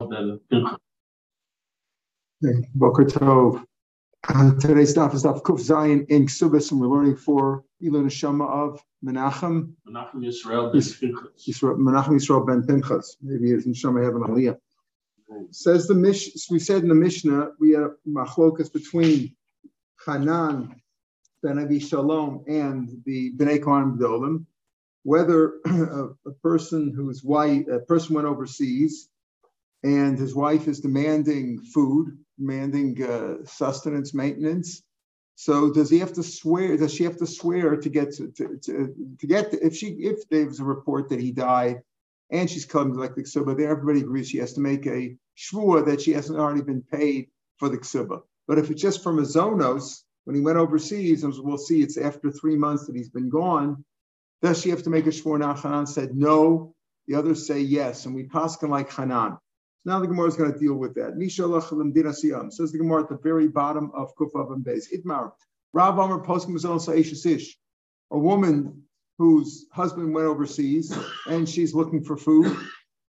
Boker Tov. Uh, today's daf is daf Kuf Zayin in Ksubis, and we're learning for Ilu Neshama of Menachem. Menachem Yisrael ben Pinchas. Menachem Yisrael ben Pinchas. Maybe his neshama have an aliyah. Says the Mish. We said in the Mishnah we had machlokas between Hanan ben Avi Shalom and the Bnei Kohen Gdolim, whether a, a person whose wife, a person went overseas, and his wife is demanding food, demanding uh, sustenance, maintenance. So does he have to swear? Does she have to swear to get to, to, to, to get if she if there's a report that he died, and she's coming like the ksuba, everybody agrees she has to make a shvua that she hasn't already been paid for the ksuba. But if it's just from a zonos, when he went overseas, and we'll see it's after three months that he's been gone, does she have to make a shvua? Now Hanan said no. The others say yes, and we paskin like Hanan. Now the Gemara is going to deal with that. Says the Gemara at the very bottom of Kufav and Beis. Itmar. Rav Amr poskim. A woman whose husband went overseas and she's looking for food.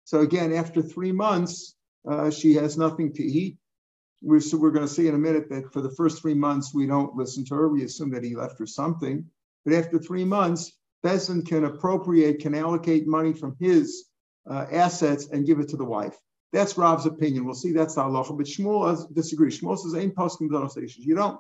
So again, after three months, uh, she has nothing to eat. We're, so we're going to see in a minute that for the first three months, we don't listen to her. We assume that he left her something. But after three months, Bezin can appropriate, can allocate money from his uh, assets and give it to the wife. That's Rav's opinion. We'll see that's the halacha. But Shmuel disagrees. Shmuel says, "Ain't posting stations. You don't,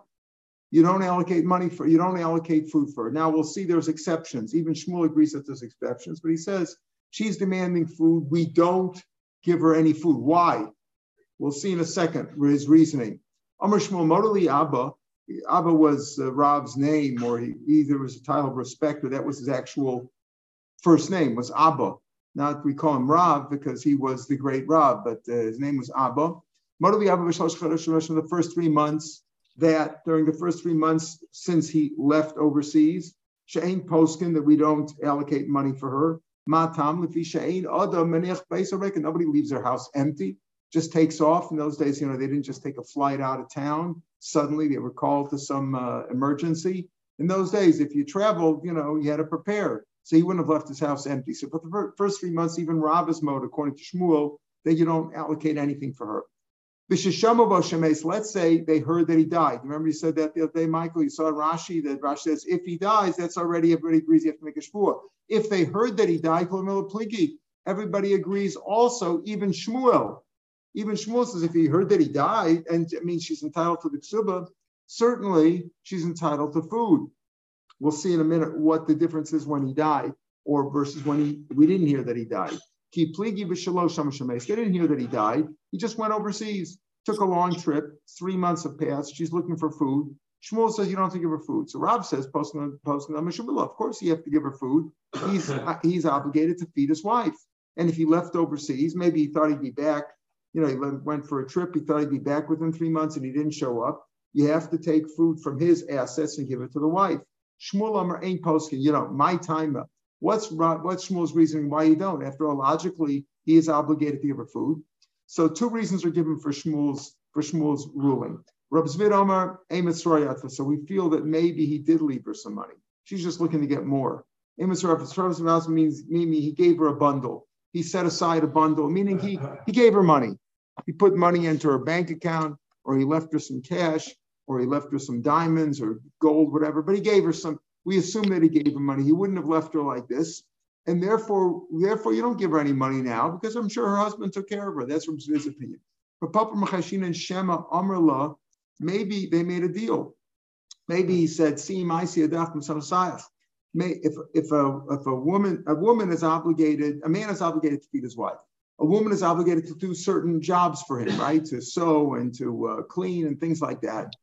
you don't allocate money for, you don't allocate food for. Now we'll see there's exceptions. Even Shmuel agrees that there's exceptions, but he says she's demanding food. We don't give her any food. Why? We'll see in a second his reasoning. Amr Shmuel Modali Abba. Abba was uh, Rav's name, or he either was a title of respect, or that was his actual first name was Abba. Not we call him Rav because he was the great Rav, but uh, his name was Abba. The first three months that during the first three months since he left overseas, Sha'ain Poskin that we don't allocate money for her. Matam Lefi Sha'ain Adam Menech Nobody leaves their house empty, just takes off. In those days, you know, they didn't just take a flight out of town. Suddenly they were called to some uh, emergency. In those days, if you traveled, you know, you had to prepare. So he wouldn't have left his house empty. So for the first three months, even Rava's mode, according to Shmuel, that you don't allocate anything for her. Let's say they heard that he died. Remember you said that the other day, Michael. You saw Rashi that Rashi says if he dies, that's already everybody agrees you have to make a shvua. If they heard that he died, everybody agrees. Also, even Shmuel, even Shmuel says if he heard that he died, and it means she's entitled to the ksuba, certainly she's entitled to food. We'll see in a minute what the difference is when he died or versus when he we didn't hear that he died. They didn't hear that he died. He just went overseas, took a long trip. Three months have passed. She's looking for food. Shmuel says you don't have to give her food. So Rav says, posting posting Of course, you have to give her food. He's he's obligated to feed his wife. And if he left overseas, maybe he thought he'd be back. You know, he went for a trip. He thought he'd be back within three months, and he didn't show up. You have to take food from his assets and give it to the wife. Shmuel Amar ain't posting, you know, my time. What's what's Shmuel's reasoning why you don't? After all, logically, he is obligated to give her food. So two reasons are given for Shmuel's for Shmuel's ruling. Rav Zvid Amar So we feel that maybe he did leave her some money. She's just looking to get more. Emitzroyatva means meaning he gave her a bundle. He set aside a bundle, meaning he he gave her money. He put money into her bank account, or he left her some cash, or he left her some diamonds or gold, whatever, but he gave her some. We assume that he gave her money. He wouldn't have left her like this. And therefore, therefore, you don't give her any money now because I'm sure her husband took care of her. That's from his opinion. But Papa Machashin and Shema Amrla, maybe they made a deal. Maybe he said, "See, my May if if a if a woman a woman is obligated, a man is obligated to feed his wife. A woman is obligated to do certain jobs for him, right? To sew and to uh, clean and things like that.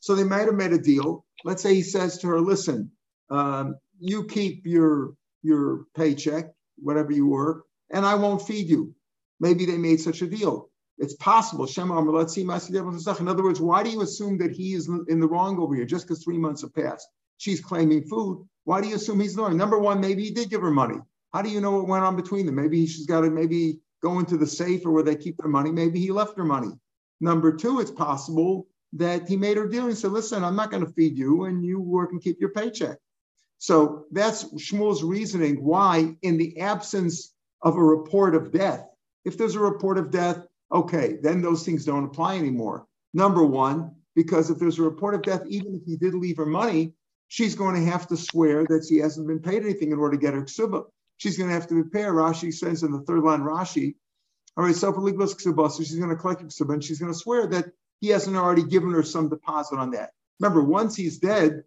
So they might have made a deal. Let's say he says to her, listen, um, you keep your your paycheck, whatever you work, and I won't feed you. Maybe they made such a deal. It's possible. In other words, why do you assume that he is in the wrong over here just because three months have passed? She's claiming food. Why do you assume he's knowing? Number one, maybe he did give her money. How do you know what went on between them? Maybe she's got to maybe go into the safe or where they keep their money. Maybe he left her money. Number two, it's possible that he made her deal and said, listen, I'm not going to feed you and you work and keep your paycheck. So that's Shmuel's reasoning why, in the absence of a report of death, if there's a report of death, Okay, then those things don't apply anymore. Number one, because if there's a report of death, even if he did leave her money, she's going to have to swear that she hasn't been paid anything in order to get her ksuba. She's going to have to pay. Rashi says in the third line, Rashi, all right, so for legalist ksuba, so she's going to collect ksuba and she's going to swear that he hasn't already given her some deposit on that. Remember, once he's dead,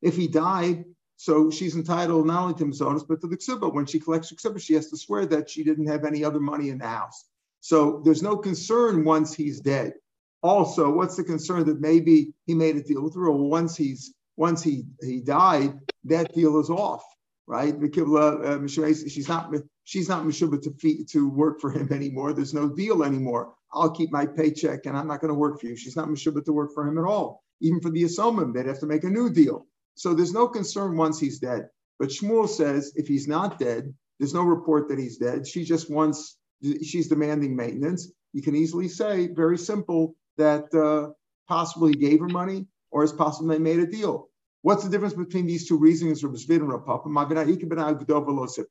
if he died, so she's entitled not only to mizonos but to the ksuba. When she collects ksuba, she has to swear that she didn't have any other money in the house. So there's no concern once he's dead. Also, what's the concern that maybe he made a deal with her, or once he's once he he died, that deal is off, right? Uh, she's not she's not mishuba to feed, to work for him anymore. There's no deal anymore. I'll keep my paycheck and I'm not going to work for you. She's not mishuba to work for him at all. Even for the asomim, they'd have to make a new deal. So there's no concern once he's dead. But Shmuel says if he's not dead, there's no report that he's dead. She just wants, she's demanding maintenance. You can easily say, very simple, that uh, possibly he gave her money or it's possible they made a deal. What's the difference between these two reasons for Zvid and Rav Papa?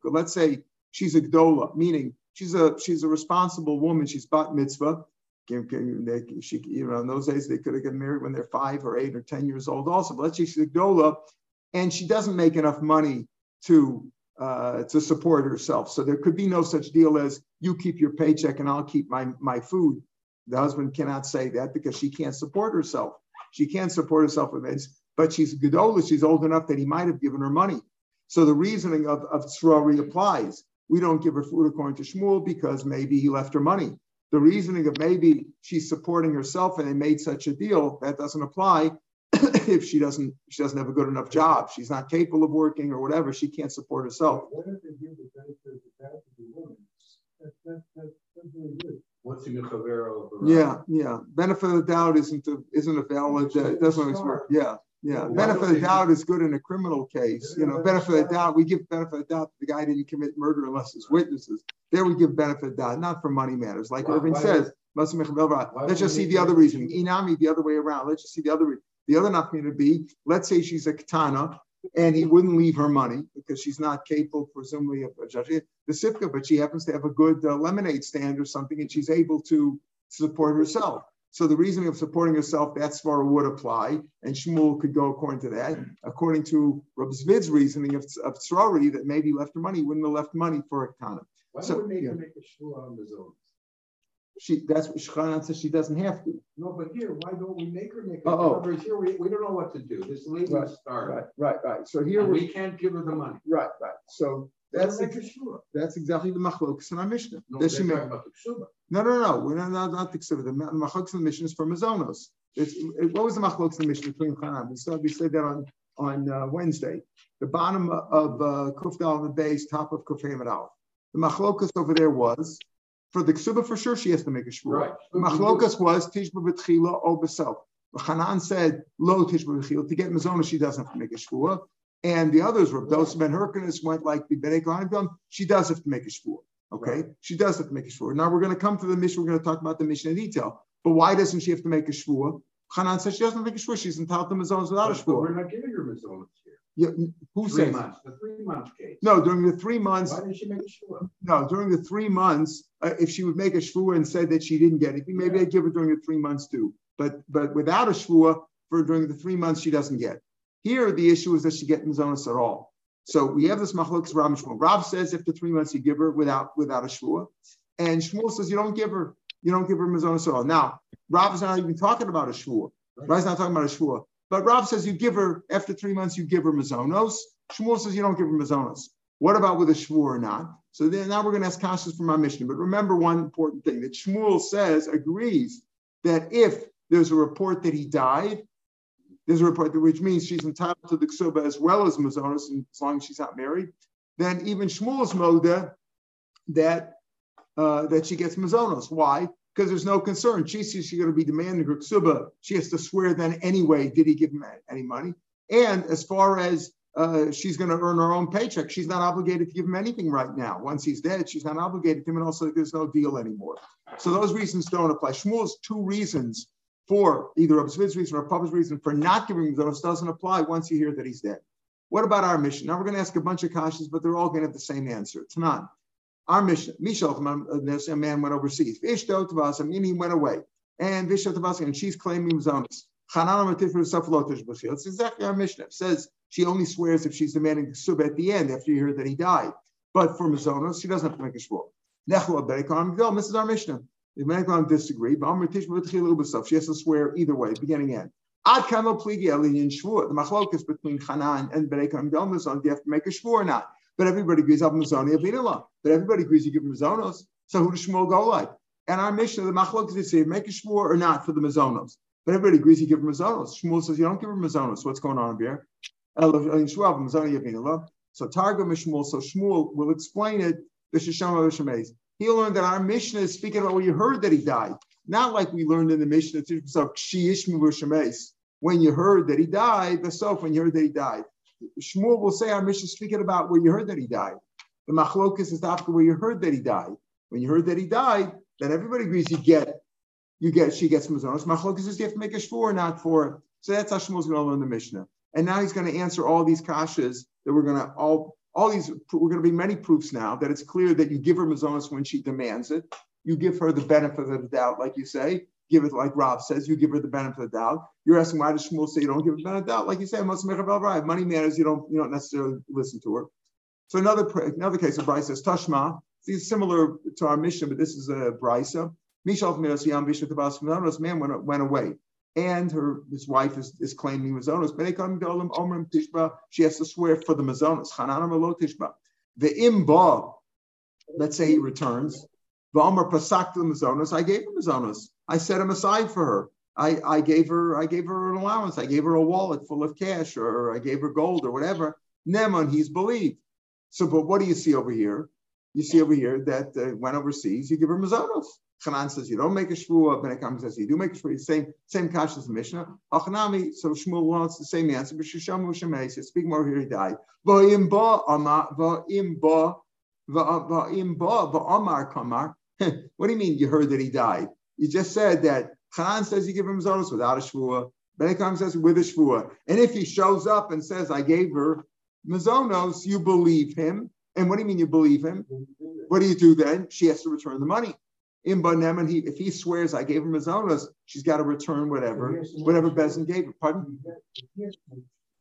Let's say she's a gdola, meaning she's a she's a responsible woman. She's bat mitzvah. She, you know, in those days they could have gotten married when they're five or eight or ten years old. Also, but let's she's a gdola, and she doesn't make enough money to uh, to support herself. So there could be no such deal as you keep your paycheck and I'll keep my my food. The husband cannot say that because she can't support herself. She can't support herself with this, but she's gedola. She's old enough that he might have given her money. So the reasoning of, of Tzrari applies. We don't give her food according to Shmuel because maybe he left her money. The reasoning of maybe she's supporting herself and they made such a deal that doesn't apply if she doesn't she doesn't have a good enough job. She's not capable of working or whatever. She can't support herself. What's the Yeah, yeah. Benefit of the doubt isn't a, isn't a valid. Uh, doesn't work. Yeah, yeah, benefit of the doubt is good in a criminal case. You know, benefit of the doubt, we give benefit of doubt the guy didn't commit murder unless his witnesses. There we give benefit of doubt, not for money matters. Like Irving says, let's just see the other reasoning. Inami, the other way around. Let's just see the other the other nothing to be. Let's say she's a katana and he wouldn't leave her money because she's not capable, presumably, of judging the sifka, but she happens to have a good uh, lemonade stand or something, and she's able to support herself. So the reasoning of supporting herself, that svara would apply, and Shmuel could go according to that. According to Rabbi Zvid's reasoning of, of Tzrari, that maybe left her money, wouldn't have left money for a kana. Why so, would yeah. make a shua on the zone? She that's what Shchanan says she doesn't have to. No, but here, why don't we make her make a oh. Here we, we don't know what to do. This lady right, started. Right, right, right. So here we can't give her the money. Right, right. So that's that's exactly the machlokas in our Mishnah. No, about the no, no, no. We're not not, not the ksuba. The machlokas in the Mishnah is for mazonos. It, what was the machlokas in the Mishnah between Chanan? We said we said that on on uh, Wednesday. The bottom of uh, Kufdal the base, top of Kufay Aleph. The machlokas over there was for the ksuba for sure she has to make a shvur. Right. The machlokas was tishba b'tchila or b'self. Hanan said lo tishba b'tchila to get mazonos she doesn't have to make a shvur. And the others, Rav Dosa Ben Hyrcanus, went like the B'nai She does have to make a shvur. Okay, right. she does have to make a shvur. Now we're going to come to the mission. We're going to talk about the mission in detail. But why doesn't she have to make a shvur? Hanan says she doesn't make a shvur. She's entitled to mazonos without a shvur. We're not giving her mazonos here. Yeah, who three says? months, the three month case. No, during the three months. Why did she make a shvur? No, during the three months, uh, if she would make a shvur and said that she didn't get it, maybe yeah. I'd give her during the three months too. But but without a shvur for during the three months, she doesn't get. Here, the issue is that she gets mazonos at all. So we have this machlokes Rav Shmuel. Rav says after three months you give her without without a shvua, and Shmuel says you don't give her you don't give her mazonos at all. Now Rav is not even talking about a shvua. Right. Rav's not talking about a shvua. But Rav says you give her after three months you give her mazonos. Shmuel says you don't give her mazonos. What about with a shvua or not? So then now we're going to ask kashas from our mission. But remember one important thing that Shmuel says agrees that if there's a report that he died, there's a report which means she's entitled to the ksuba as well as mazonos, and as long as she's not married. Then even Shmuel's moda that uh, that she gets mazonos. Why? Because there's no concern. She sees she's going to be demanding her ksuba. She has to swear then anyway. Did he give him any money? And as far as uh, she's going to earn her own paycheck. She's not obligated to give him anything right now. Once he's dead, she's not obligated to him, and also there's no deal anymore. So those reasons don't apply. Shmuel's two reasons for either Zvid's reason or Papa's reason for not giving those doesn't apply once you hear that he's dead. What about our mission? Now we're going to ask a bunch of questions, but they're all going to have the same answer. Tanan. Our mission, Mishal, uh, this a man went overseas. Tavasa, meaning he went away. And Vishto Tavasa, and she's claiming he was honest. It's exactly our mission. It says she only swears if she's demanding sub at the end after you hear that he died. But for Mazonos, she doesn't have to make a shvur. This is our mission. The Menachon disagree, but she has to swear either way, beginning and end. Ad kamo pligi elin shvur. The machlokas between Hanan and Berekon Mazon, do you have to make a shvur or not? But everybody agrees up Mazoni Avinillah. But everybody agrees you give Mazonos. So who does Shmuel go like? And our mission, the machlokas is say make a shvur or not for the Mazonos. But everybody agrees you give Mazonos. Shmuel says you don't give Mazonos. What's going on here? So Targum Shmuel. So Shmuel will explain it. He'll learn that our Mishnah is speaking about when you heard that he died, not like we learned in the Mishnah when you heard that he died. The sof when you heard that he died. Shmuel will say our Mishnah is speaking about when you heard that he died. The machlokas is after where you heard that he died. When you heard that he died, then everybody agrees you get, you get, she gets mazonos. Machlokas is you have to make a shvur, not for. So that's how Shmuel's going to learn the Mishnah. And now he's going to answer all these kashas that we're going to all all these. We're going to be many proofs now that it's clear that you give her mazonos when she demands it. You give her the benefit of the doubt, like you say. Give it like Rav says. You give her the benefit of the doubt. You're asking why does Shmuel say you don't give her the benefit of the doubt? Like you say, money matters. You don't you don't necessarily listen to her. So another another case of Bryce says Tashma. It's similar to our mission, but this is a Brisa. Mishal man went, went away and her his wife is, is claiming mazonos. She has to swear for the mazonos. The imba, let's say he returns. V'amar pasak the mazonos. I gave him mazonos. I set him aside for her. I, I gave her I gave her an allowance. I gave her a wallet full of cash, or I gave her gold, or whatever. Neman, he's believed. So, but what do you see over here? You see over here that uh, went overseas. You give her mazonos. Hanan says you don't make a shvua. Ben says you do make a shvua. Same same kash as the Mishnah. Achanami. So Shmuel wants the same answer. But Shushamu Shemei says speak more here. He died. Va'im ba ama va'im ba va'im ba va'amar kamar. What do you mean you heard that he died? You just said that Hanan says you give him zonos without a shvua. Ben says with a shvua. And if he shows up and says I gave her mazonos, you believe him. And what do you mean you believe him? What do you do then? She has to return the money in Banem, he if he swears I gave him his owners, she's got to return whatever, whatever Bezin gave her. Pardon?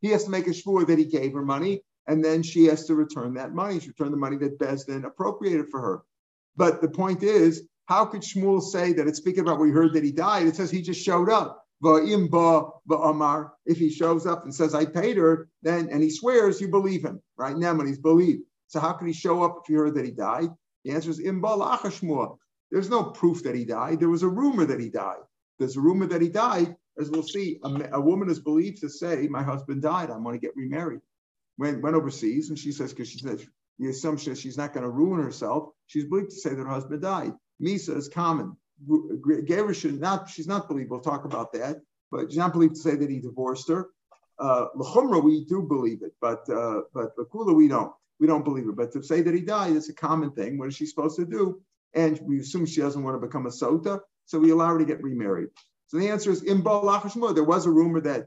He has to make a sure that he gave her money, and then she has to return that money. She return the money that Bezdin appropriated for her. But the point is, how could Shmuel say that it's speaking about we heard that he died? It says he just showed up. The Imba the Omar. If he shows up and says I paid her, then and he swears, you believe him, right? Now when he's believed. So how could he show up if you heard that he died? The answer is imba Shmuel. There's no proof that he died. There was a rumor that he died. There's a rumor that he died. As we'll see, a, a woman is believed to say, My husband died. I'm going to get remarried. Went, went overseas, and she says, because she says, the assumption is she's not going to ruin herself. She's believed to say that her husband died. Misa is common. Gerish not, she's not believed. We'll talk about that. But she's not believed to say that he divorced her. Uh, we do believe it, but uh, but Lakula, we don't. We don't believe it. But to say that he died, it's a common thing. What is she supposed to do? And we assume she doesn't want to become a sota, so we allow her to get remarried. So the answer is in Shmuel. There was a rumor that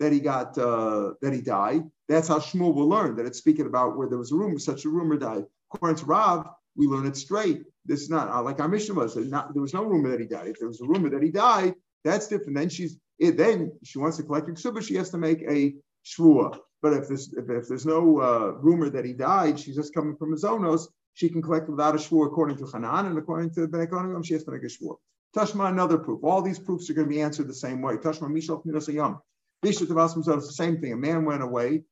that he got uh, that he died. That's how Shmuel will learn that it's speaking about where there was a rumor, such a rumor died. According to Rav, we learn it straight. This is not uh, like our mission was. Not, there was no rumor that he died. If there was a rumor that he died, that's different. Then she's it, then she wants to collect ksuba. She has to make a shvua. But if there's if, if there's no uh, rumor that he died, she's just coming from his onos she can collect without a shvur according to Hanan, and according to Ben Ekonigam, she has to make a shvur. Tashma, another proof. All these proofs are going to be answered the same way. Tashma, Mishal, Minasayam. Bishop Tavasam the same thing. A man went away,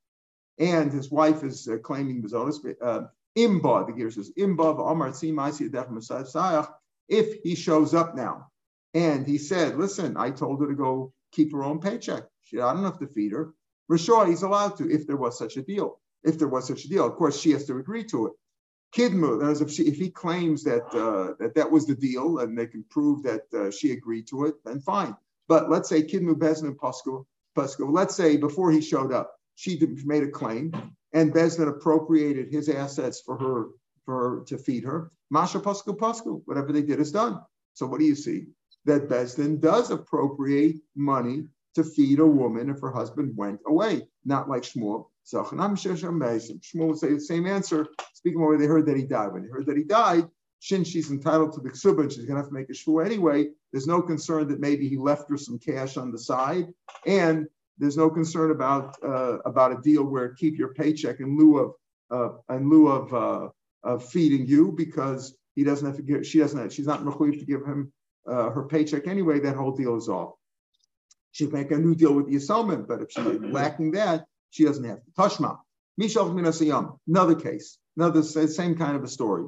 and his wife is uh, claiming Bezonis. Uh, Imba, the gear says, Imba, Omar, Sayach. If he shows up now, and he said, Listen, I told her to go keep her own paycheck. She, I don't have to feed her. Rashah, he's allowed to, if there was such a deal. If there was such a deal, of course, she has to agree to it. Kidmu, as if, she, if he claims that, uh, that that was the deal and they can prove that uh, she agreed to it, then fine. But let's say Kidmu Bezin and Pasco, let's say before he showed up, she made a claim and Bezin appropriated his assets for her, for her to feed her. Masha Pasco, whatever they did is done. So what do you see? That Bezdin does appropriate money to feed a woman if her husband went away, not like Shmuel. Shmuel would say the same answer, speaking of where they heard that he died. When they heard that he died, Shin, she's entitled to the ksuba, and she's going to have to make a shvu anyway. There's no concern that maybe he left her some cash on the side, and there's no concern about uh, about a deal where keep your paycheck in lieu of uh, in lieu of, uh, of feeding you because he doesn't have to give. She doesn't. Have, she's not mechuyev to give him uh, her paycheck anyway. That whole deal is off. She'd make a new deal with the assailant, but if she's lacking that, she doesn't have. Tashma. Mishal minasayam. Another case. Another same kind of a story.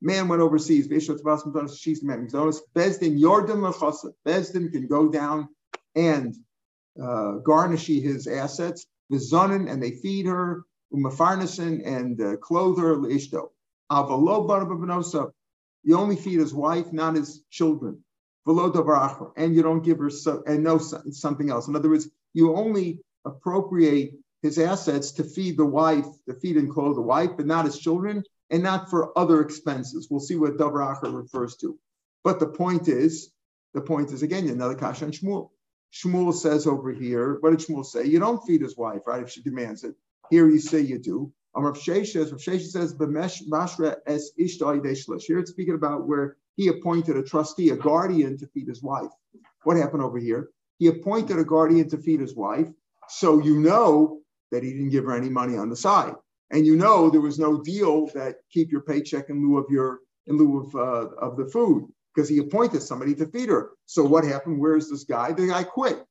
Man went overseas. She's Bezdin Yordan lachasa. Bezdin can go down and uh, garnish his assets. Vizonin and they feed her. Umafarnasin and uh, clothe her. Ishto. Avalo You only feed his wife, not his children. And you don't give her so, and no something else. In other words, you only appropriate his assets to feed the wife, to feed and clothe the wife, but not his children and not for other expenses. We'll see what Davar Acher refers to. But the point is, the point is again, another kasha on Shmuel. Shmuel says over here, what did Shmuel say? You don't feed his wife, right? If she demands it. Here you say you do. Um, Rav Sheshes, Rav Sheshes says, Mashra es Here it's speaking about where he appointed a trustee, a guardian to feed his wife. What happened over here? He appointed a guardian to feed his wife. So you know that he didn't give her any money on the side and you know there was no deal that keep your paycheck in lieu of your in lieu of uh, of the food because he appointed somebody to feed her. So what happened? Where's this guy? The guy quit.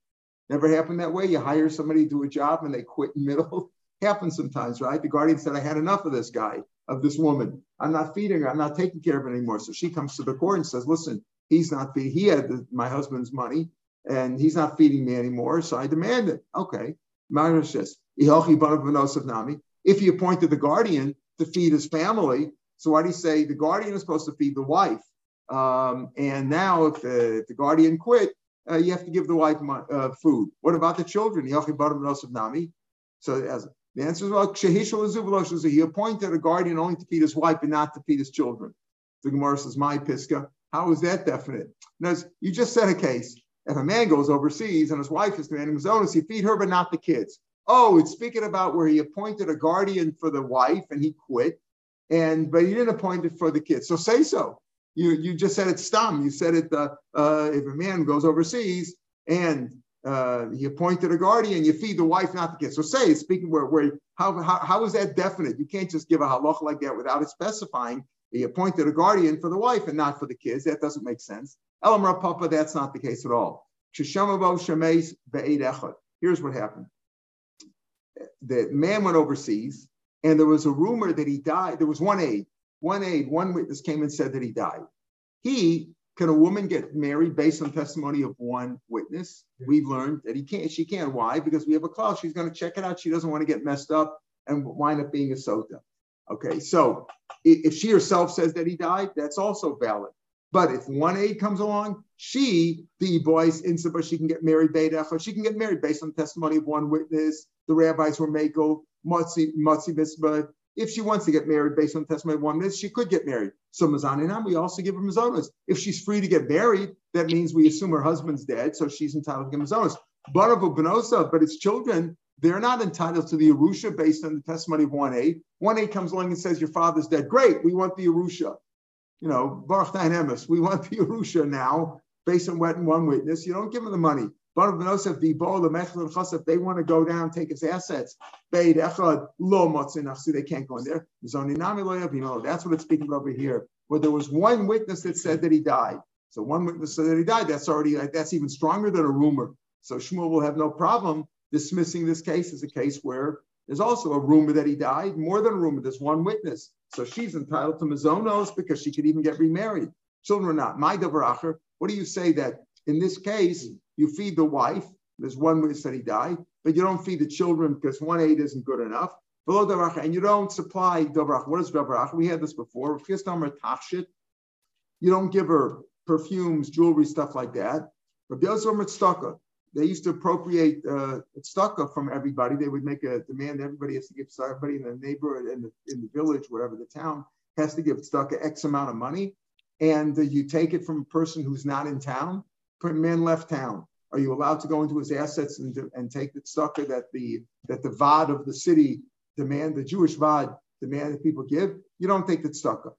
Never happened that way. You hire somebody to do a job and they quit in the middle. Happens sometimes, right? The guardian said, I had enough of this guy, of this woman. I'm not feeding her. I'm not taking care of her anymore. So she comes to the court and says, listen, he's not feeding. He had the, my husband's money and he's not feeding me anymore. So I demand it. Okay. Magnus says, if he appointed the guardian to feed his family, so why do you say the guardian is supposed to feed the wife? Um, and now, if the, if the guardian quit, uh, you have to give the wife uh, food. What about the children? So as the answer is well, he appointed a guardian only to feed his wife and not to feed his children. The Gemara says, "My piska." How is that definite? Now, you just said a case. If a man goes overseas and his wife is demanding his own, he feed her but not the kids. Oh, it's speaking about where he appointed a guardian for the wife and he quit, and but he didn't appoint it for the kids. So say so. You you just said it's stum. You said it. Uh, uh, if a man goes overseas and uh, he appointed a guardian, you feed the wife, not the kids. So say speaking where where how, how how is that definite? You can't just give a halach like that without it specifying. He appointed a guardian for the wife and not for the kids. That doesn't make sense. Elam Papa, that's not the case at all. Here's what happened the man went overseas, and there was a rumor that he died. There was one aide, one aide, one witness came and said that he died. He can a woman get married based on testimony of one witness? We've learned that he can't. She can't. Why? Because we have a clause. She's going to check it out. She doesn't want to get messed up and wind up being a sota. Okay, so if she herself says that he died, that's also valid. But if one aide comes along, she, the boys, but she can get married Beidecha. She can get married based on the testimony of one witness. The rabbis were Mako, Motzi, Motzi Mitzvah. If she wants to get married based on the testimony of one witness, she could get married. So Mazaninam, we also give her Mazonas. If she's free to get married, that means we assume her husband's dead, so she's entitled to get Mazonas. Baravu Benosa, but its children, they're not entitled to the Arusha based on the testimony of one aide. One aide comes along and says, Your father's dead. Great, we want the Arusha you know, Baruch Emes, we want the Arusha now, based on what one witness. You don't give them the money. Baruch Benosef, the Bo, the Mechel, Chosef, they want to go down, take his assets. Beid Echad, Lo Motzinach, they can't go in there. Oh, that's what it's speaking over here. Where there was one witness that said that he died. So one witness said that he died. That's already, that's even stronger than a rumor. So Shmuel will have no problem dismissing this case as a case where there's also a rumor that he died, more than a rumor. There's one witness. So she's entitled to mazonos because she could even get remarried. Children are not. My davaracher, what do you say that in this case, you feed the wife, there's one witness that he died, but you don't feed the children because one aid isn't good enough. Below davaracher, and you don't supply davaracher. What is davaracher? We had this before. You don't give her perfumes, jewelry, stuff like that. But they used to appropriate uh, tzedakah from everybody. They would make a demand everybody has to give everybody in the neighborhood, in the, in the village, whatever the town, has to give tzedakah X amount of money. And uh, you take it from a person who's not in town. Man left town. Are you allowed to go into his assets and, and take the tzedakah that the that the vad of the city demand, the Jewish vad demand that people give? You don't take the tzedakah.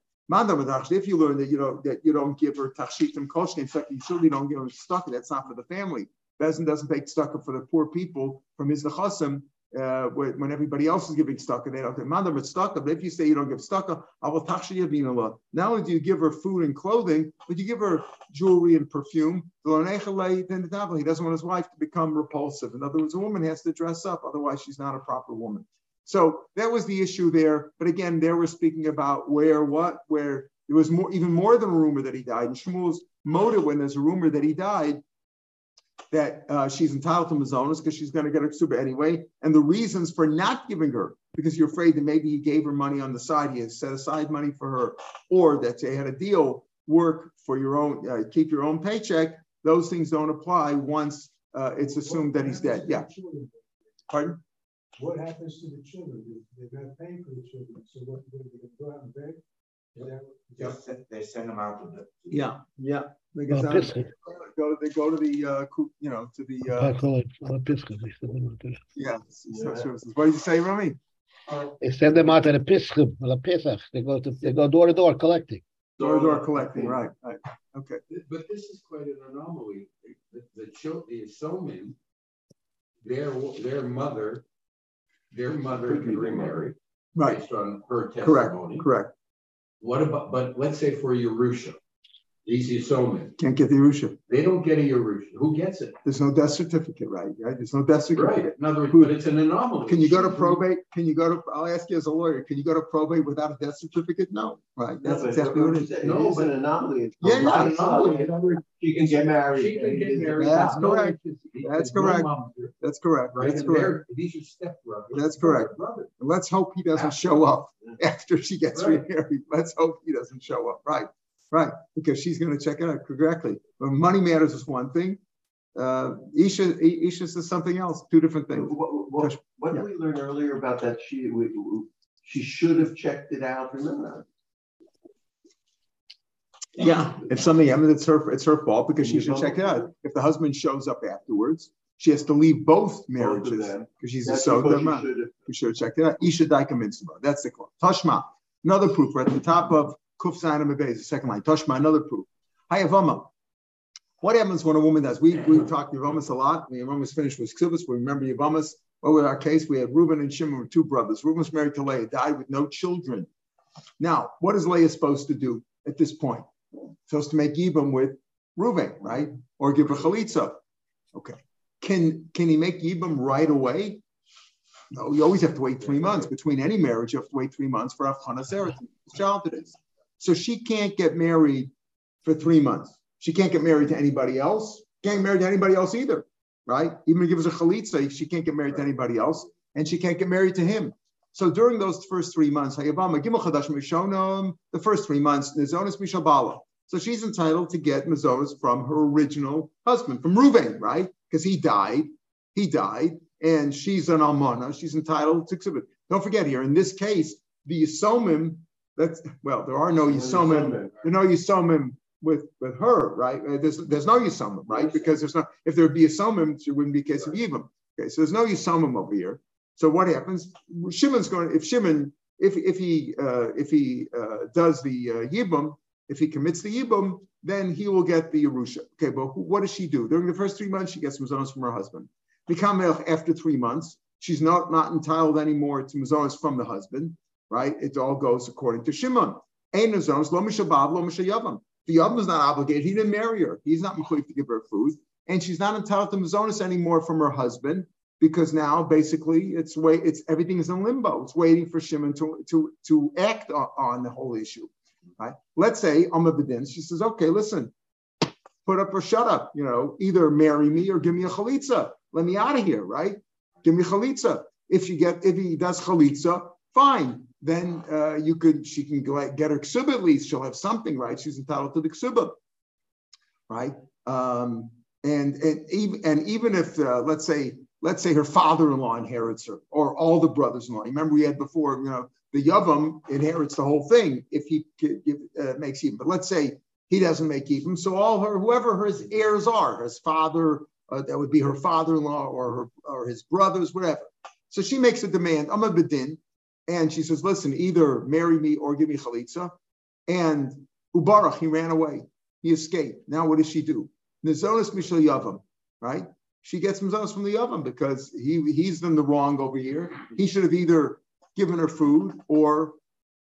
If you learn that you know that you don't give her tachshitim koshkim, you certainly don't give her tzedakah. That's not for the family. Bezin doesn't take tzedakah for the poor people from his nechasim uh, when everybody else is giving tzedakah, they don't give mandam tzedakah. But if you say you don't give tzedakah, I will tachshiyabinallah. Not only do you give her food and clothing, but you give her jewelry and perfume. He doesn't want his wife to become repulsive. In other words, a woman has to dress up, otherwise she's not a proper woman. So that was the issue there. But again, there we're speaking about where what, where It was more, even more than a rumor that he died. And Shmuel's motive when there's a rumor that he died that uh, she's entitled to mazonas because she's going to get a ksuba anyway, and the reasons for not giving her because you're afraid that maybe he gave her money on the side, he has set aside money for her, or that they had a deal, work for your own, uh, keep your own paycheck. Those things don't apply once uh, it's assumed that he's dead. Yeah. Pardon? What happens to the children? They're going to pay for the children. So what? To go out and beg? Just they send them out to the. Yeah, yeah. They go, down, go, they go to the, uh, you know, to the. Uh, yeah. What did you say, Rami? They send them out to the Pesach, the Pesach. They go to they go door to door collecting. Door to door collecting, right? Right. Okay. But this is quite an anomaly. The, the children, the Somin, their their mother, their mother can remarry right. based on her testimony. Correct. Correct. What about, but let's say for Yerusha, these Yisomim. Can't get the Yerusha. They don't get a Yerusha. Who gets it? There's no death certificate, right? right? There's no death certificate. Right. In other words, Who, but it's an anomaly. Can you go to probate? Can you go to, I'll ask you as a lawyer, can you go to probate without a death certificate? No, right? That's no, exactly what it is. No, but an anomaly. It's yeah, yeah. An anomaly. She can get married. She can get married. That's correct. That's correct. That's correct. Right. That's correct. These are stepbrothers. That's correct. Let's hope he doesn't ah. show up after she gets remarried. Let's hope he doesn't show up. Right. Right, because she's going to check it out correctly. But money matters is one thing. Uh, Isha, Isha is something else. Two different things. What, what, what yeah. did we learn earlier about that? She we, she should have checked it out. Remember? Yeah, it's something. I mean, it's her it's her fault because she should check it out. If the husband shows up afterwards, she has to leave both marriages because she's That's a sota. We should have checked it out. Isha daika mitzvah. That's the quote. Tashma. Another proof. We're at the top of Kuf Zayin the second line. Toshma, another proof. Hayavama. What happens when a woman does? We we talked to Yavamas a lot. When Yavamas finished with Ksubas, we remember Yavamas. Well, with our case, we had Reuben and Shimon were two brothers. Reuben was married to Leah, died with no children. Now, what is Leah supposed to do at this point? Supposed to make Yibam with Reuben, right? Or give a chalitza. Okay. Can can he make Yibam right away? No, you always have to wait three months. Between any marriage, you have to wait three months for Afchana Zeret. child it is. So she can't get married for three months. She can't get married to anybody else. Can't get married to anybody else either, right? Even if it was a chalitza, she can't get married to anybody else, and she can't get married to him. So during those first three months, the first three months, Nizonis Mishabala. So she's entitled to get Mazonas from her original husband, from Ruvain, right? Because he died. He died, and she's an almana. She's entitled to exhibit. Don't forget here, in this case, the Yisomim that's well, there are no Yisomim. There are no Yisomim with with her, right? Uh, there's there's no Yisomim, right? Because there's not if there'd be Yisomim, it wouldn't be a case of Yibam. Okay, so there's no Yisomim over here. So what happens? Shimon's going. If Shimon, if if he uh, if he uh, does the uh, Yibam, if he commits the Yibam, then he will get the Yerusha. Okay, but what does she do during the first three months? She gets mazonos from her husband. Mikamelch after three months, she's not not entitled anymore to mazonos from the husband right? It all goes according to Shimon. The Yavam is not obligated. He didn't marry her. He's not mechuyev to give her food, and she's not entitled to mazonis anymore from her husband because now basically it's wait. It's everything is in limbo. It's waiting for Shimon to to to act on, on the whole issue. Right? Let's say I'm a Bedin. She says, "Okay, listen, put up or shut up. You know, either marry me or give me a chalitza. Let me out of here. Right? Give me chalitza. If you get if he does chalitza, fine then uh, you could she can get her ksuba at least. She'll have something, right? She's entitled to the ksuba, right? Um, and and even and even if uh, let's say let's say her father-in-law inherits her, or all the brothers-in-law. Remember we had before, you know, the yavam inherits the whole thing if he uh, makes even. But let's say he doesn't make even, so all her whoever his heirs are, his father, uh, that would be her father-in-law or her or his brothers, whatever. So she makes a demand. I'm a bedin, and she says, "Listen, either marry me or give me chalitza." And Ubarach, he ran away. He escaped. Now what does she do? Nizonis mishal yavam, right? She gets mizonos from the yavam because he he's done the wrong over here. He should have either given her food or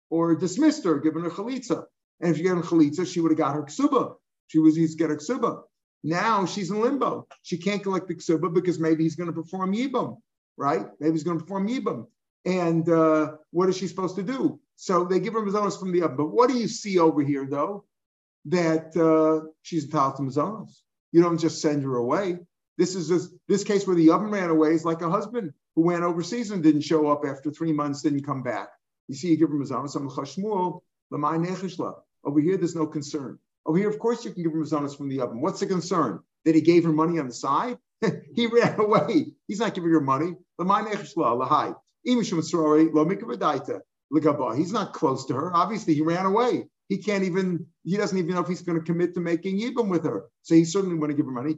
or dismissed her, given her chalitza. And if she gave her chalitza, she would have got her ksuba. She was used to get her ksuba. Now she's in limbo. She can't collect the ksuba because maybe he's going to perform yibam, right? Maybe he's going to perform yibam. And uh, what is she supposed to do? So they give her mazonos from the oven. But what do you see over here, though? That uh, she's entitled to mazonos. You don't just send her away. This is just this case where the oven ran away is like a husband who went overseas and didn't show up after three months, didn't come back. You see, you give him mazonos. Over here, there's no concern. Over here, of course, you can give him mazonos from the oven. What's the concern? That he gave her money on the side? he ran away. He's not giving her money. He's not close to her. Obviously, he ran away. He can't even, he doesn't even know if he's going to commit to making Yibam with her. So he certainly want to give her money.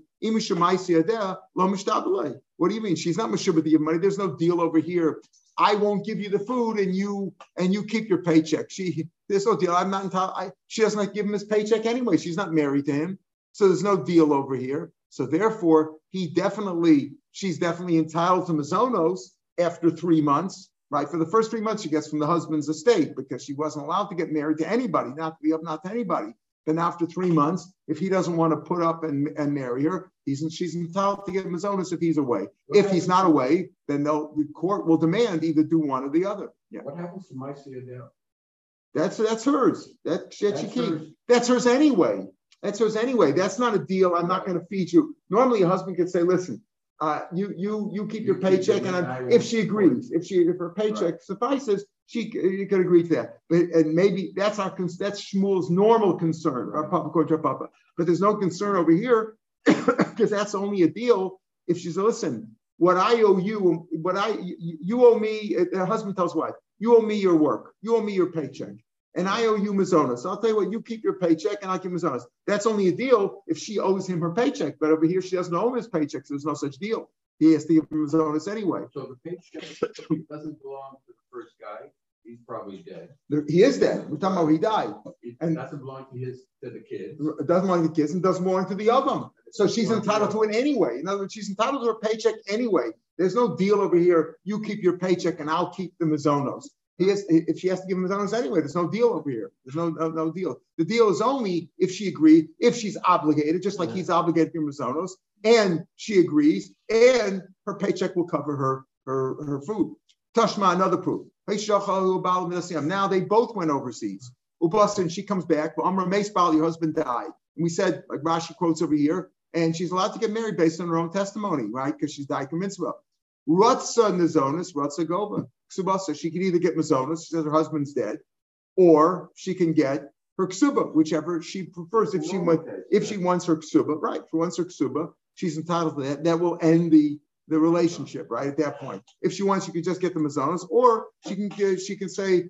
What do you mean? She's not Mashubah to give money. There's no deal over here. I won't give you the food and you and you keep your paycheck. She there's no deal. I'm not entitled. I, she doesn't give him his paycheck anyway. She's not married to him. So there's no deal over here. So therefore, he definitely, she's definitely entitled to Mazonos after three months, right? For the first three months, she gets from the husband's estate because she wasn't allowed to get married to anybody, not to be up, not to anybody. Then after three months, if he doesn't want to put up and, and marry her, he's she's entitled to get mazonis if he's away. What if he's not away, then they'll, the court will demand either do one or the other. Yeah, What happens to my now? that's that's hers. That that she That's keeps. hers. That's hers anyway. That's hers anyway. That's not a deal. I'm not going to feed you. Normally, a husband could say, "Listen, uh, you you you keep You your keep paycheck, and I'm, if she agrees, if she if her paycheck suffices, she could agree to that. But and maybe that's our that's Shmuel's normal concern, our papa our papa. But there's no concern over here because that's only a deal if she's listen. What I owe you, what I you, owe me. The husband tells wife, you owe me your work, you owe me your paycheck and I owe you Mazonas. So I'll tell you what, you keep your paycheck and I'll give Mazonas. That's only a deal if she owes him her paycheck. But over here, she doesn't owe him his paycheck, so there's no such deal. He has to give him Mazonas anyway. So the paycheck doesn't belong to the first guy. He's probably dead. There- He is dead. We're talking about he died. It And- doesn't belong to his, to the kids. It doesn't belong to the kids and doesn't belong to the other. One so she's entitled to it anyway. In other words, she's entitled to her paycheck anyway. There's no deal over here. You keep your paycheck and I'll keep the Mazonos. He has, if she has to give him Mazonos anyway, there's no deal over here. There's no, no, no deal. The deal is only if she agreed, if she's obligated, just like he's obligated to give Mazonos, and she agrees, and her paycheck will cover her, her, her food. Tashma, another proof. Now they both went overseas. Ubastin, she comes back. But Amra Mace your husband died. And we said, like Rashi quotes over here, and she's allowed to get married based on her own testimony, right? Because she's died mitzvah. Rutsa Nizonis, Rutsa Gova. Ksubasa, she can either get Mazonis, she says her husband's dead, or she can get her ksuba, whichever she prefers. If she went, if she wants her ksuba, right? If she wants her ksuba, she's entitled to that. That will end the the relationship, right? At that point, if she wants, she can just get the mazonas, or she can she can say,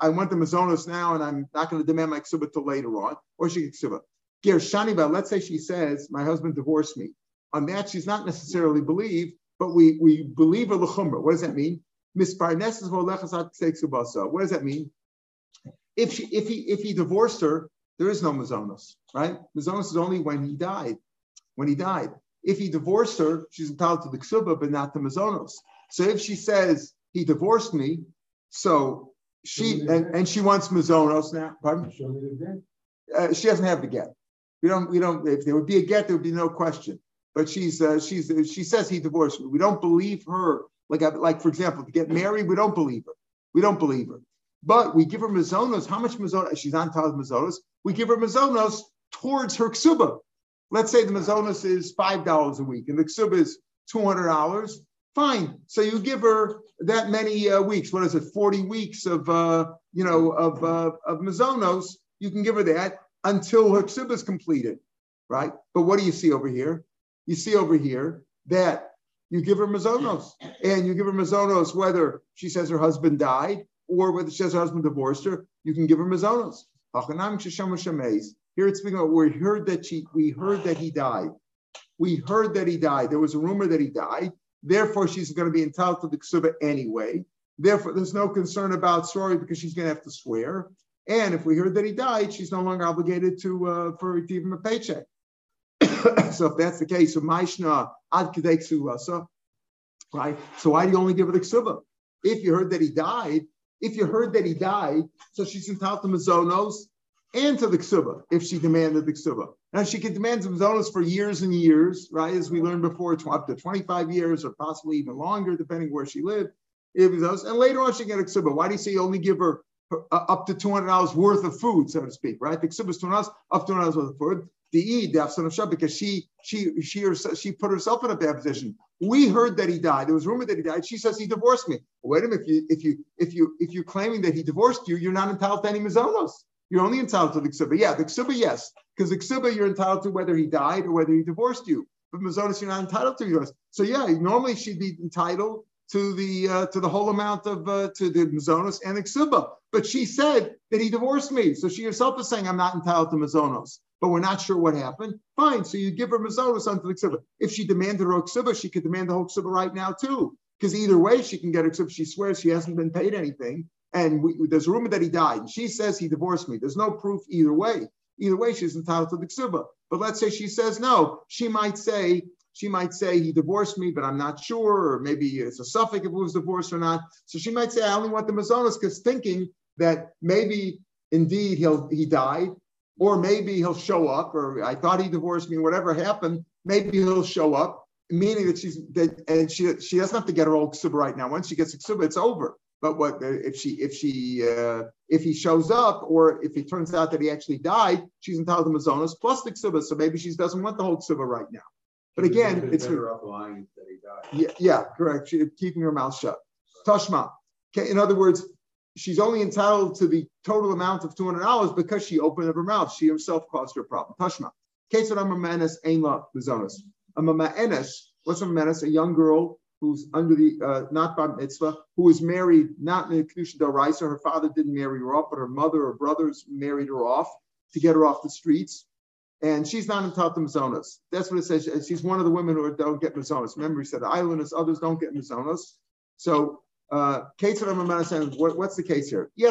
I want the mazonas now, and I'm not going to demand my ksuba till later on, or she can ksuba. Gershaniba, let's say she says, my husband divorced me. On that, she's not necessarily believed, but we we believe her lechumra. What does that mean? Volechas. What does that mean? If she if he if he divorced her, there is no mazonos, right? Mazonos is only when he died. When he died. If he divorced her, she's entitled to the ksuba, but not the mazonos. So if she says he divorced me, so she and, and she wants mazonos now. Pardon? Show me the debt. Uh, she doesn't have the get. We don't. We don't. If there would be a get, there would be no question. But she's uh, she's she says he divorced me. We don't believe her. Like I- like for example, to get married, we don't believe her. We don't believe her. But we give her mazonos. How much mazonos? She's on top of mazonos. We give her mazonos towards her ksuba. Let's say the mazonos is five dollars a week, and the ksuba is two hundred dollars. Fine. So you give her that many uh, weeks. What is it? Forty weeks of uh, you know of uh, of mazonos. You can give her that until her ksuba is completed, right? But what do you see over here? You see over here that you give her mazonos, and you give her mazonos whether she says her husband died or whether she says her husband divorced her. You can give her mazonos. Here it's speaking about we heard that she we heard that he died. We heard that he died. There was a rumor that he died. Therefore, she's going to be entitled to the ksuba anyway. Therefore, there's no concern about sorry because she's going to have to swear. And if we heard that he died, she's no longer obligated to uh, for to give him a paycheck. so if that's the case, so Maishna ad kedek right? So why do you only give her the ksuba? If you heard that he died, if you heard that he died, so she's entitled to mazonos and to the ksuba if she demanded the ksuba. Now she can demand mazonos for years and years, right? As we learned before, up to 25 years or possibly even longer, depending where she lived. If those, and later on she can get a ksuba. Why do you say you only give her uh, up to $200 worth of food, so to speak, right? The ksuba is $200, up to $200 worth of food. The E, the of because she she she herself, she put herself in a bad position. We heard that he died. There was rumor that he died. She says he divorced me. Wait a minute. If you if you if you if you're claiming that he divorced you, you're not entitled to any mizonos. You're only entitled to the ksuba. Yeah, the ksuba, yes, because the ksuba you're entitled to whether he died or whether he divorced you. But mizonos you're not entitled to yours. So yeah, normally she'd be entitled to the uh, to the whole amount of uh, to the mizonos and the ksuba. But she said that he divorced me, so she herself is saying I'm not entitled to mazonos. But we're not sure what happened. Fine, so you give her mazonos onto the ksuba. If she demanded her ksuba, she could demand the whole ksuba right now too. Because either way, she can get her ksuba. She swears she hasn't been paid anything, and we, there's a rumor that he died. And she says he divorced me. There's no proof either way. Either way, she's entitled to the ksuba. But let's say she says no. She might say she might say he divorced me, but I'm not sure, or maybe it's a suffix if it was divorced or not. So she might say I only want the mazonas because thinking that maybe indeed he'll he died, or maybe he'll show up, or I thought he divorced me, whatever happened, maybe he'll show up, meaning that she's that and she she doesn't have to get her old ksuba right now. Once she gets a ksuba, it's over. But what if she if she uh, if he shows up or if it turns out that he actually died, she's entitled to mazonas plus the ksuba. So maybe she doesn't want the whole ksuba right now. But again, it's better off lying that he died. Yeah, yeah, correct. She, keeping her mouth shut. Tashma. Okay, in other words, she's only entitled to the total amount of two hundred dollars because she opened up her mouth. She herself caused her problem. Tashma. Case of Amamenes Ainla Mazonas. Amamenes. What's Amamenes? A young girl who's under the uh, not bar mitzvah, who was married not in the kedusha daraisa. Her father didn't marry her off, but her mother or brothers married her off to get her off the streets. And she's not entitled to mazonas. That's what it says. She's one of the women who don't get mazonas. Remember, he said islanders, others don't get mazonas. So, uh, what, what's the case here? We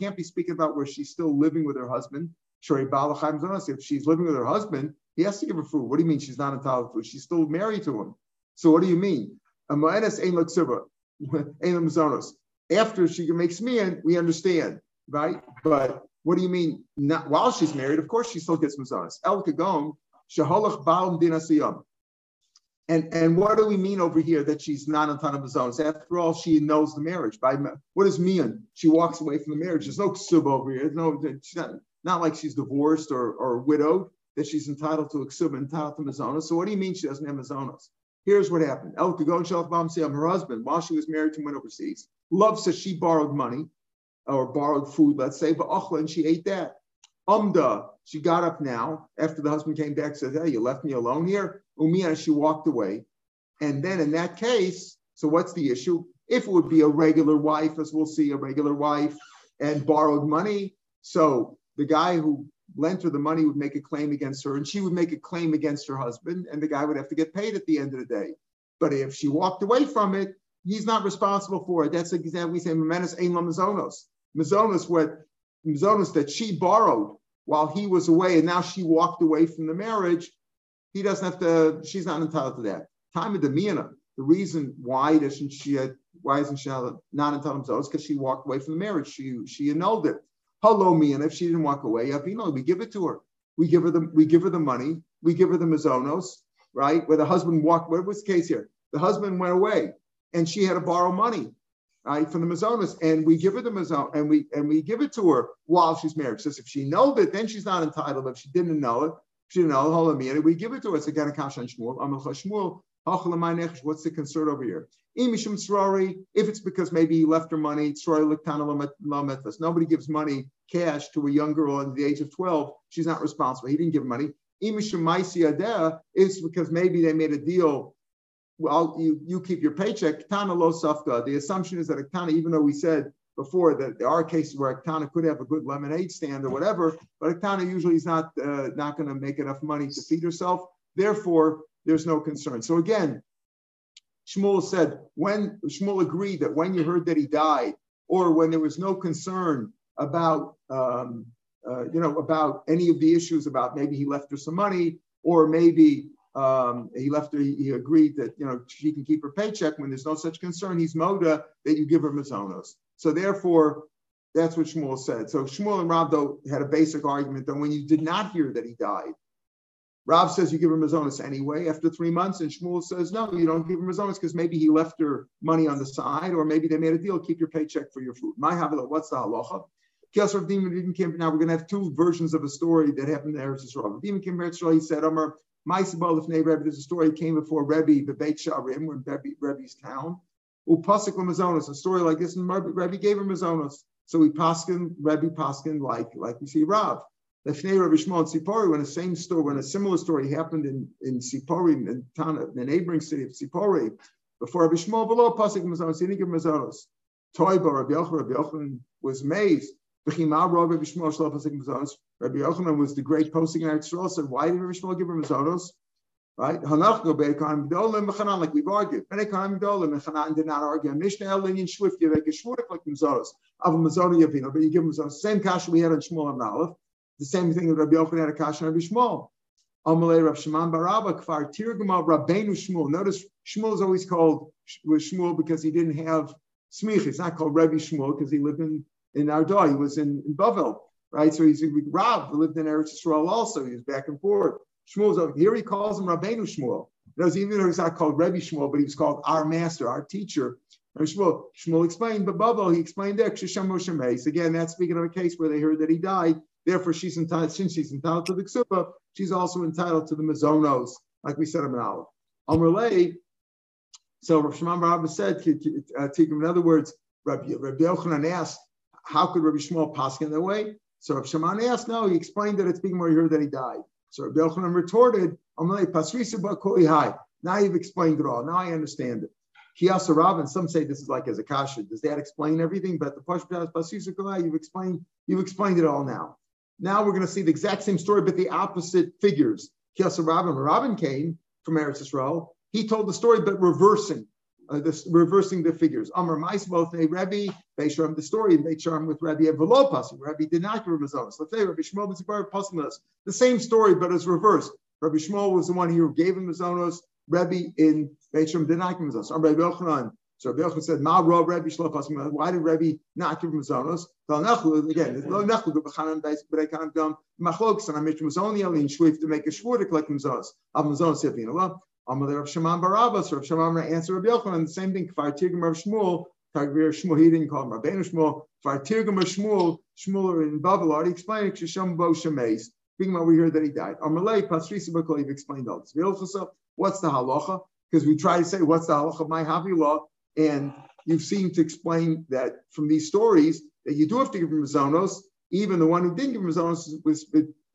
can't be speaking about where she's still living with her husband. If she's living with her husband, he has to give her food. What do you mean she's not entitled to food? She's still married to him. So what do you mean? After she makes me, we understand, right? But what do you mean? Not while she's married, of course, she still gets mazonas. El kagon shaholach baal dinasiyam. And and what do we mean over here that she's not a ton of mazonas? After all, she knows the marriage. By what does mean? She walks away from the marriage. There's no ksub over here. no, she's not, not like she's divorced or, or widowed that she's entitled to a ksub, entitled to mazonas. So what do you mean she doesn't have mazonas? Here's what happened. El kagon shalach baal her husband, while she was married to went overseas, love says she borrowed money or borrowed food, let's say, but Ochla, and she ate that. Umda, she got up now after the husband came back, said, Hey, you left me alone here. Umia, she walked away. And then in that case, so what's the issue? If it would be a regular wife, as we'll see, a regular wife and borrowed money. So the guy who lent her the money would make a claim against her, and she would make a claim against her husband, and the guy would have to get paid at the end of the day. But if she walked away from it, he's not responsible for it. That's example we say, Memenis ein mazonos. Mazonos, what Mazonos that she borrowed while he was away, and now she walked away from the marriage. He doesn't have to. She's not entitled to that. Time of the. The reason why doesn't she? Why isn't she not entitled to those? Because she walked away from the marriage. She she annulled it. Hello, and If she didn't walk away, know, we give it to her. We give her the we give her the money. We give her the mazonos, right? Where the husband walked. What was the case here? The husband went away, and she had to borrow money right, from the mazonas, and we give her the mazon, and we and we give it to her while she's married. Says if she knows it, then she's not entitled. If she didn't know it, she didn't know and We give it to her. It's again a kash Shmuel. What's the concern over here? If it's because maybe he left her money, nobody gives money cash to a young girl under the age of 12. She's not responsible. He didn't give money. It's because maybe they made a deal well, you, you keep your paycheck. The assumption is that a even though we said before that there are cases where a could have a good lemonade stand or whatever, but a usually is not uh, not going to make enough money to feed herself. Therefore, there's no concern. So again, Shmuel said when Shmuel agreed that when you heard that he died, or when there was no concern about um, uh, you know about any of the issues about maybe he left her some money, or maybe um, he left her. He agreed that you know she can keep her paycheck when there's no such concern. He's moda that you give her mazonos. So therefore, that's what Shmuel said. So Shmuel and Rav though had a basic argument that when you did not hear that he died, Rav says you give him mazonis anyway after three months, and Shmuel says no, you don't give him mazonis because maybe he left her money on the side, or maybe they made a deal, keep your paycheck for your food. My havila, what's the halacha? Now we're going to have two versions of a story that happened in Eretz Yisrael. Demon came Eretz Yisrael. He said, "Amar Ma'isabal of Rebbe." There's a story came before Rebbe, the Beit She'arim, in Rebbe, Rebbe's town. Upasik mazonos. A story like this, and Rebbe gave him mazonos. So we paskin Rebbe paskin like like we see Rav. Lefnei Rabbi Shmuel Sipori, when the same story, when a similar story happened in, in Sipori, in in the neighboring city of Sipori, before Rabbi Shmuel below Pasik Mazonos, he didn't give Mazonos. Toiba, Rabbi Yochanan, Rabbi Yochanan was amazed. Rabbi Yochanan was the great posting in Israel. Said, why did Rabbi Shmuel give him Mazonos? Right? Like we've argued. Mechanan did not argue. Mishnah Elinian Shwift, a Shvurik like Mazonos. Av Mazoni Yavino, but you give him Mazonos. Same kasha we had on Shmuel and Aleph. The same thing with Rabbi Yochanan had a kasha Rabbi Shmuel. Amalei Rav Shimon Barabba Kfar Tirgama Rabbeinu Shmuel. Notice Shmuel is always called was Shmuel because he didn't have smich. It's not called Rabbi Shmuel because he lived in in Arda. He was in, in Bavel, right? So he's Rav who lived in Eretz Yisrael also. He was back and forth. Shmuel's over here. He calls him Rabbeinu Shmuel. Knows even though he's not called Rabbi Shmuel, but he was called our master, our teacher. And Shmuel, Shmuel explained, but Bavel, he explained there, Again, that's speaking of a case where they heard that he died Therefore, she's entitled, since she's entitled to the ksuba, she's also entitled to the mazonos, like we said in Aleph. Amrlay, so Rav Shimon Bar said, uh, in other words, Rabbi, Rabbi Yochanan asked, how could Rabbi Shmuel pass in that way? So Rav Shimon asked, no, he explained that it's being more here that he died. So Rabbi Yochanan retorted, Amrlay, pasrisa high. Now you've explained it all. Now I understand it. Kiyasa and some say this is like as. Does that explain everything? But the Pashtas Pasisa you've explained, you've explained it all now. Now we're going to see the exact same story, but the opposite figures. Kiasa Rabin, Rabin came from Eretz Yisrael. He told the story, but reversing, uh, this, reversing the figures. Amar Maisboth, Rebbe, Beis She'arim, the story in Beis She'arim with Rabbi Evelo. Rabbi did not give say Rabbi Shmuel B'Zibar Pasimus. The same story, but it's reversed. Rabbi Shmuel was the one who gave him Mazonos. Rabbi in Beisharim did not give Mazonos. Rabbi Yochanan, so Rabbi Yochanan said, Ma Ra Rabbi Shlo Why did Rabbi not give Mazonos? Again, Lo Nechlu B'Chanan B'Rekan Gam Machlokes and Amish Mazoni Ali and Shwif to make a shvur to collect Mazonos. Av Mazonos Yavina. Well, Amalei Rav Shimon Barabbas, Rav Shimon answer Rabbi Yochanan, the same thing, Kfar Tirgum Rav Shmuel, Tagvir Shmuel, he didn't call him Rabbeinu Shmuel, Kfar Tirgum Rav Shmuel, Shmuel in Babel already explained, Shisham Bo Shemeis, speaking about we heard that he died. Amalei Pasrisa Bakol, you've explained all this. What's the halacha? Because we try to say, what's the halacha of my happy law? And you've seen to explain that from these stories that you do have to give him mazonos. Even the one who didn't give him mazonos was,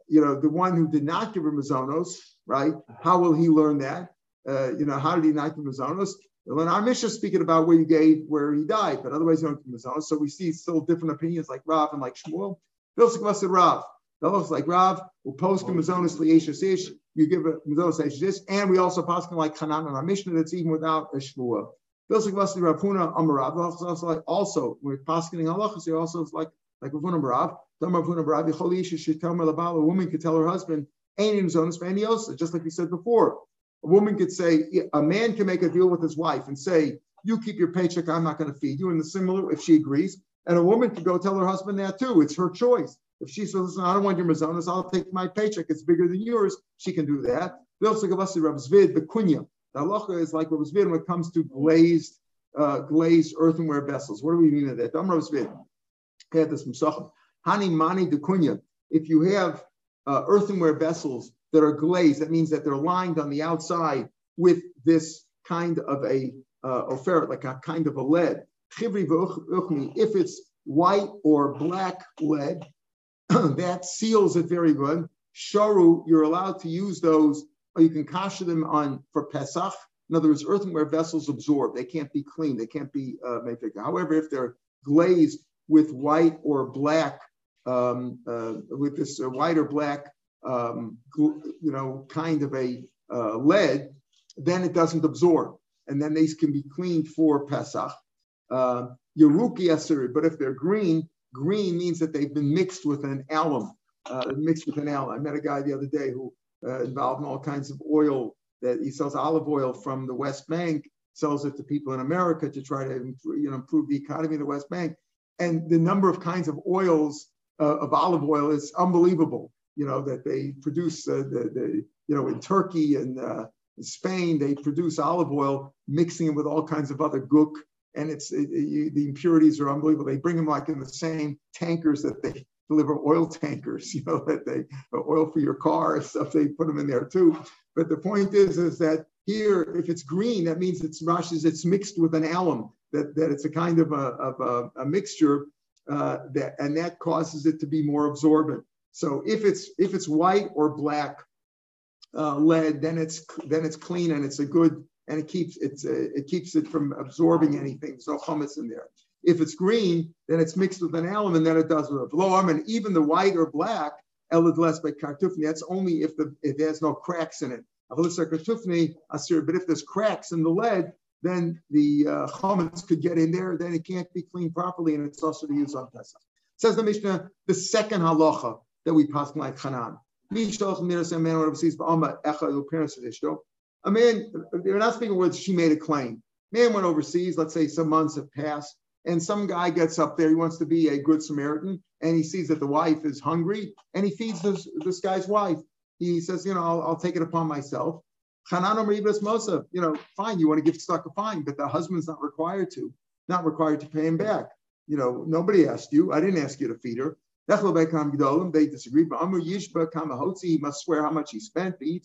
you know, the one who did not give him mazonos, right? How will he learn that? Uh, you know, how did he not give mazonos? Well, in our mission, speaking about where he gave, where he died, but otherwise you don't give mazonos. So we see still different opinions like Rav and like Shmuel. Bilsik said Rav. Fellows like Rav, who post mazonos lieshes ish, you give a mazonos ish, and we also post like Hanan and our mission that's even without a Shmuel. Also, also we're paskening halachas. Also, it's like like Ravuna Barav. A woman could tell her husband, "Ain't zonas else." Just like we said before, a woman could say, a man can make a deal with his wife and say, "You keep your paycheck. I'm not going to feed you." And the similar, if she agrees, and a woman could go tell her husband that too. It's her choice. If she says, "Listen, I don't want your mazonas. I'll take my paycheck. It's bigger than yours," she can do that. Also, Rav Zvid the kunya. The halacha is like what was when it comes to glazed, uh, glazed earthenware vessels. What do we mean by that? Was Had this from Hani mani de If you have uh, earthenware vessels that are glazed, that means that they're lined on the outside with this kind of a uh, like a kind of a lead. If it's white or black lead, that seals it very good. Sharu, you're allowed to use those or you can kasha them on for Pesach. In other words, earthenware vessels absorb; they can't be cleaned, they can't be uh, made. However, if they're glazed with white or black, um, uh, with this uh, white or black, um, you know, kind of a uh, lead, then it doesn't absorb, and then these can be cleaned for Pesach. Uh, Yeruki but if they're green, green means that they've been mixed with an alum, uh, mixed with an alum. I met a guy the other day who uh, involved in all kinds of oil that he sells olive oil from the West Bank, sells it to people in America to try to you know improve the economy of the West Bank. And the number of kinds of oils uh, of olive oil is unbelievable. You know that they produce uh, the, the you know in Turkey and uh, Spain they produce olive oil mixing it with all kinds of other gook and it's it, it, the impurities are unbelievable. They bring them like in the same tankers that they deliver oil tankers, you know, that they oil for your car and stuff. They put them in there too. But the point is, is that here, if it's green, that means it's rushes. It's mixed with an alum. That that it's a kind of a of a, a mixture uh, that and that causes it to be more absorbent. So if it's if it's white or black uh, lead, then it's then it's clean and it's a good and it keeps it's uh, it keeps it from absorbing anything. No hummus in there. If it's green, then it's mixed with an alum, and then it does with a blow And even the white or black, elid by kartufni, that's only if the if there's no cracks in it. But if there's cracks in the lead, then the uh, chametz could get in there. Then it can't be cleaned properly, and it's also to use on Pesach. Says the Mishnah, the second halacha that we pass like Hanan. A man, they're not speaking words, she made a claim. Man went overseas, let's say some months have passed, and some guy gets up there, he wants to be a good Samaritan, and he sees that the wife is hungry, and he feeds this, this guy's wife. He says, you know, I'll, I'll take it upon myself. You know, fine, you want to give a fine, but the husband's not required to, not required to pay him back. You know, nobody asked you. I didn't ask you to feed her. They disagreed, but Yishba he must swear how much he spent, the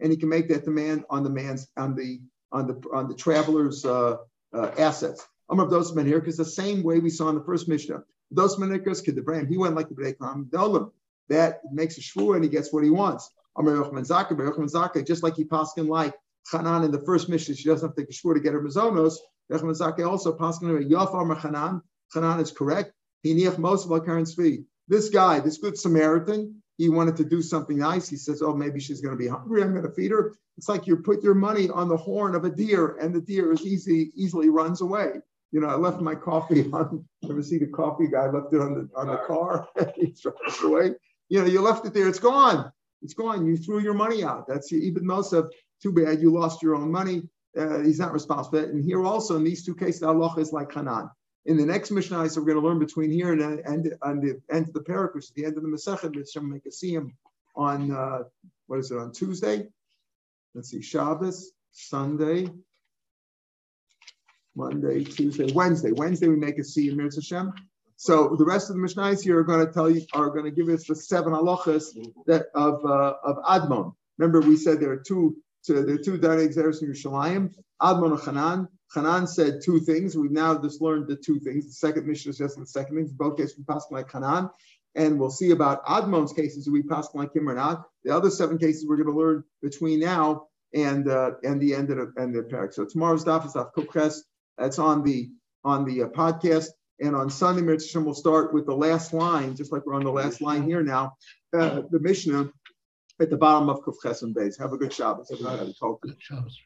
and he can make that demand on the man's on the on the on the traveler's uh, uh, assets. Amr Dosman here, because the same way we saw in the first Mishnah. Dosman the brand, he went like the Brekam Dolim. That makes a shvu and he gets what he wants. Amr Yochman Zaka, Yochman Zaka, just like he paskin like Hanan in the first Mishnah, she doesn't have to take a shvu to get her mazonos. Yochman Zaka also paskin Yaf Amr Hanan. Hanan is correct. He niach most of our current speed. This guy, this good Samaritan, he wanted to do something nice. He says, Oh, maybe she's going to be hungry. I'm going to feed her. It's like you put your money on the horn of a deer, and the deer is easy, easily runs away. You know, I left my coffee on. Ever see the coffee guy left it on the on the car? he runs away. You know, you left it there. It's gone. It's gone. You threw your money out. That's even most of Too bad you lost your own money. Uh, he's not responsible. And here also in these two cases, Allah is like Hanan. In the next Mishnah, so we're going to learn between here and, and, and the end of the parak, which the end of the Masechet, which I'm make a siyum on uh, what is it on Tuesday? Let's see, Shabbos, Sunday, Monday, Tuesday, Wednesday. Wednesday we make a siyum Mirz Hashem. So the rest of the Mishnahs here are going to tell you are going to give us the seven halachas that of uh, of Admon. Remember, we said there are two. So there are two Danig Zeres in Yerushalayim, Admon and Hanan. Hanan said two things. We've now just learned the two things. The second Mishnah is just the second thing. Both cases we pass like Hanan. And we'll see about Admon's cases, do we pass like him or not. The other seven cases we're going to learn between now and uh, and the end of the the parak. So tomorrow's daf is daf Kukhes. That's on the on the uh, podcast. And on Sunday, Mitzvah, we'll start with the last line, just like we're on the last line here now. Uh, the Mishnah at the bottom of Kufches and Beis. Have a good Shabbos. Everybody. Good Shabbos.